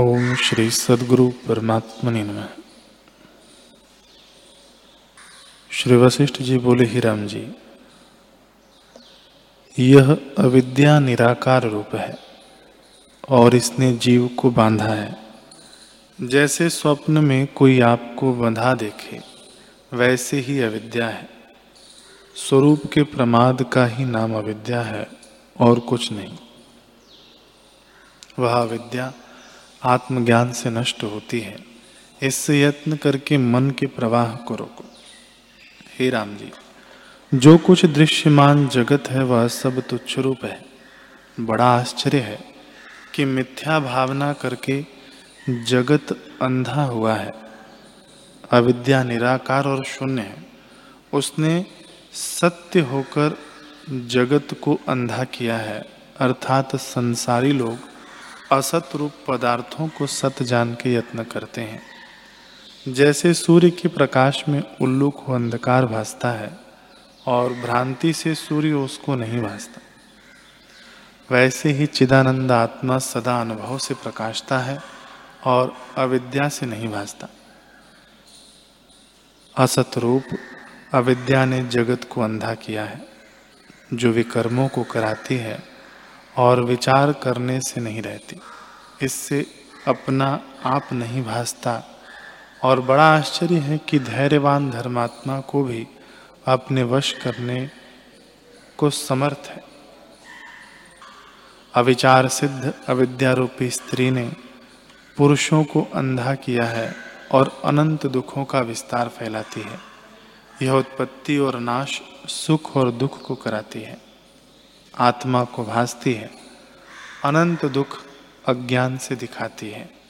ओम श्री सदगुरु परमात्मा नमः। श्री वशिष्ठ जी बोले, ही राम जी, यह अविद्या निराकार रूप है और इसने जीव को बांधा है। जैसे स्वप्न में कोई आपको बंधा देखे, वैसे ही अविद्या है। स्वरूप के प्रमाद का ही नाम अविद्या है और कुछ नहीं। वह अविद्या आत्मज्ञान से नष्ट होती है। इससे यत्न करके मन के प्रवाह को रोको। हे राम जी, जो कुछ दृश्यमान जगत है, वह सब तुच्छ रूप है। बड़ा आश्चर्य है कि मिथ्या भावना करके जगत अंधा हुआ है। अविद्या निराकार और शून्य है। उसने सत्य होकर जगत को अंधा किया है, अर्थात संसारी लोग असत रूप पदार्थों को सत जान के यत्न करते हैं। जैसे सूर्य के प्रकाश में उल्लू को अंधकार भासता है और भ्रांति से सूर्य उसको नहीं भासता। वैसे ही चिदानंद आत्मा सदा अनुभव से प्रकाशता है और अविद्या से नहीं भासता। असत रूप अविद्या ने जगत को अंधा किया है, जो विकर्मों को कराती है और विचार करने से नहीं रहती। इससे अपना आप नहीं भासता। और बड़ा आश्चर्य है कि धैर्यवान धर्मात्मा को भी अपने वश करने को समर्थ है। अविचार सिद्ध अविद्यारूपी स्त्री ने पुरुषों को अंधा किया है और अनंत दुखों का विस्तार फैलाती है। यह उत्पत्ति और नाश सुख और दुख को कराती है। आत्मा को भासती है। अनंत दुख अज्ञान से दिखाती है।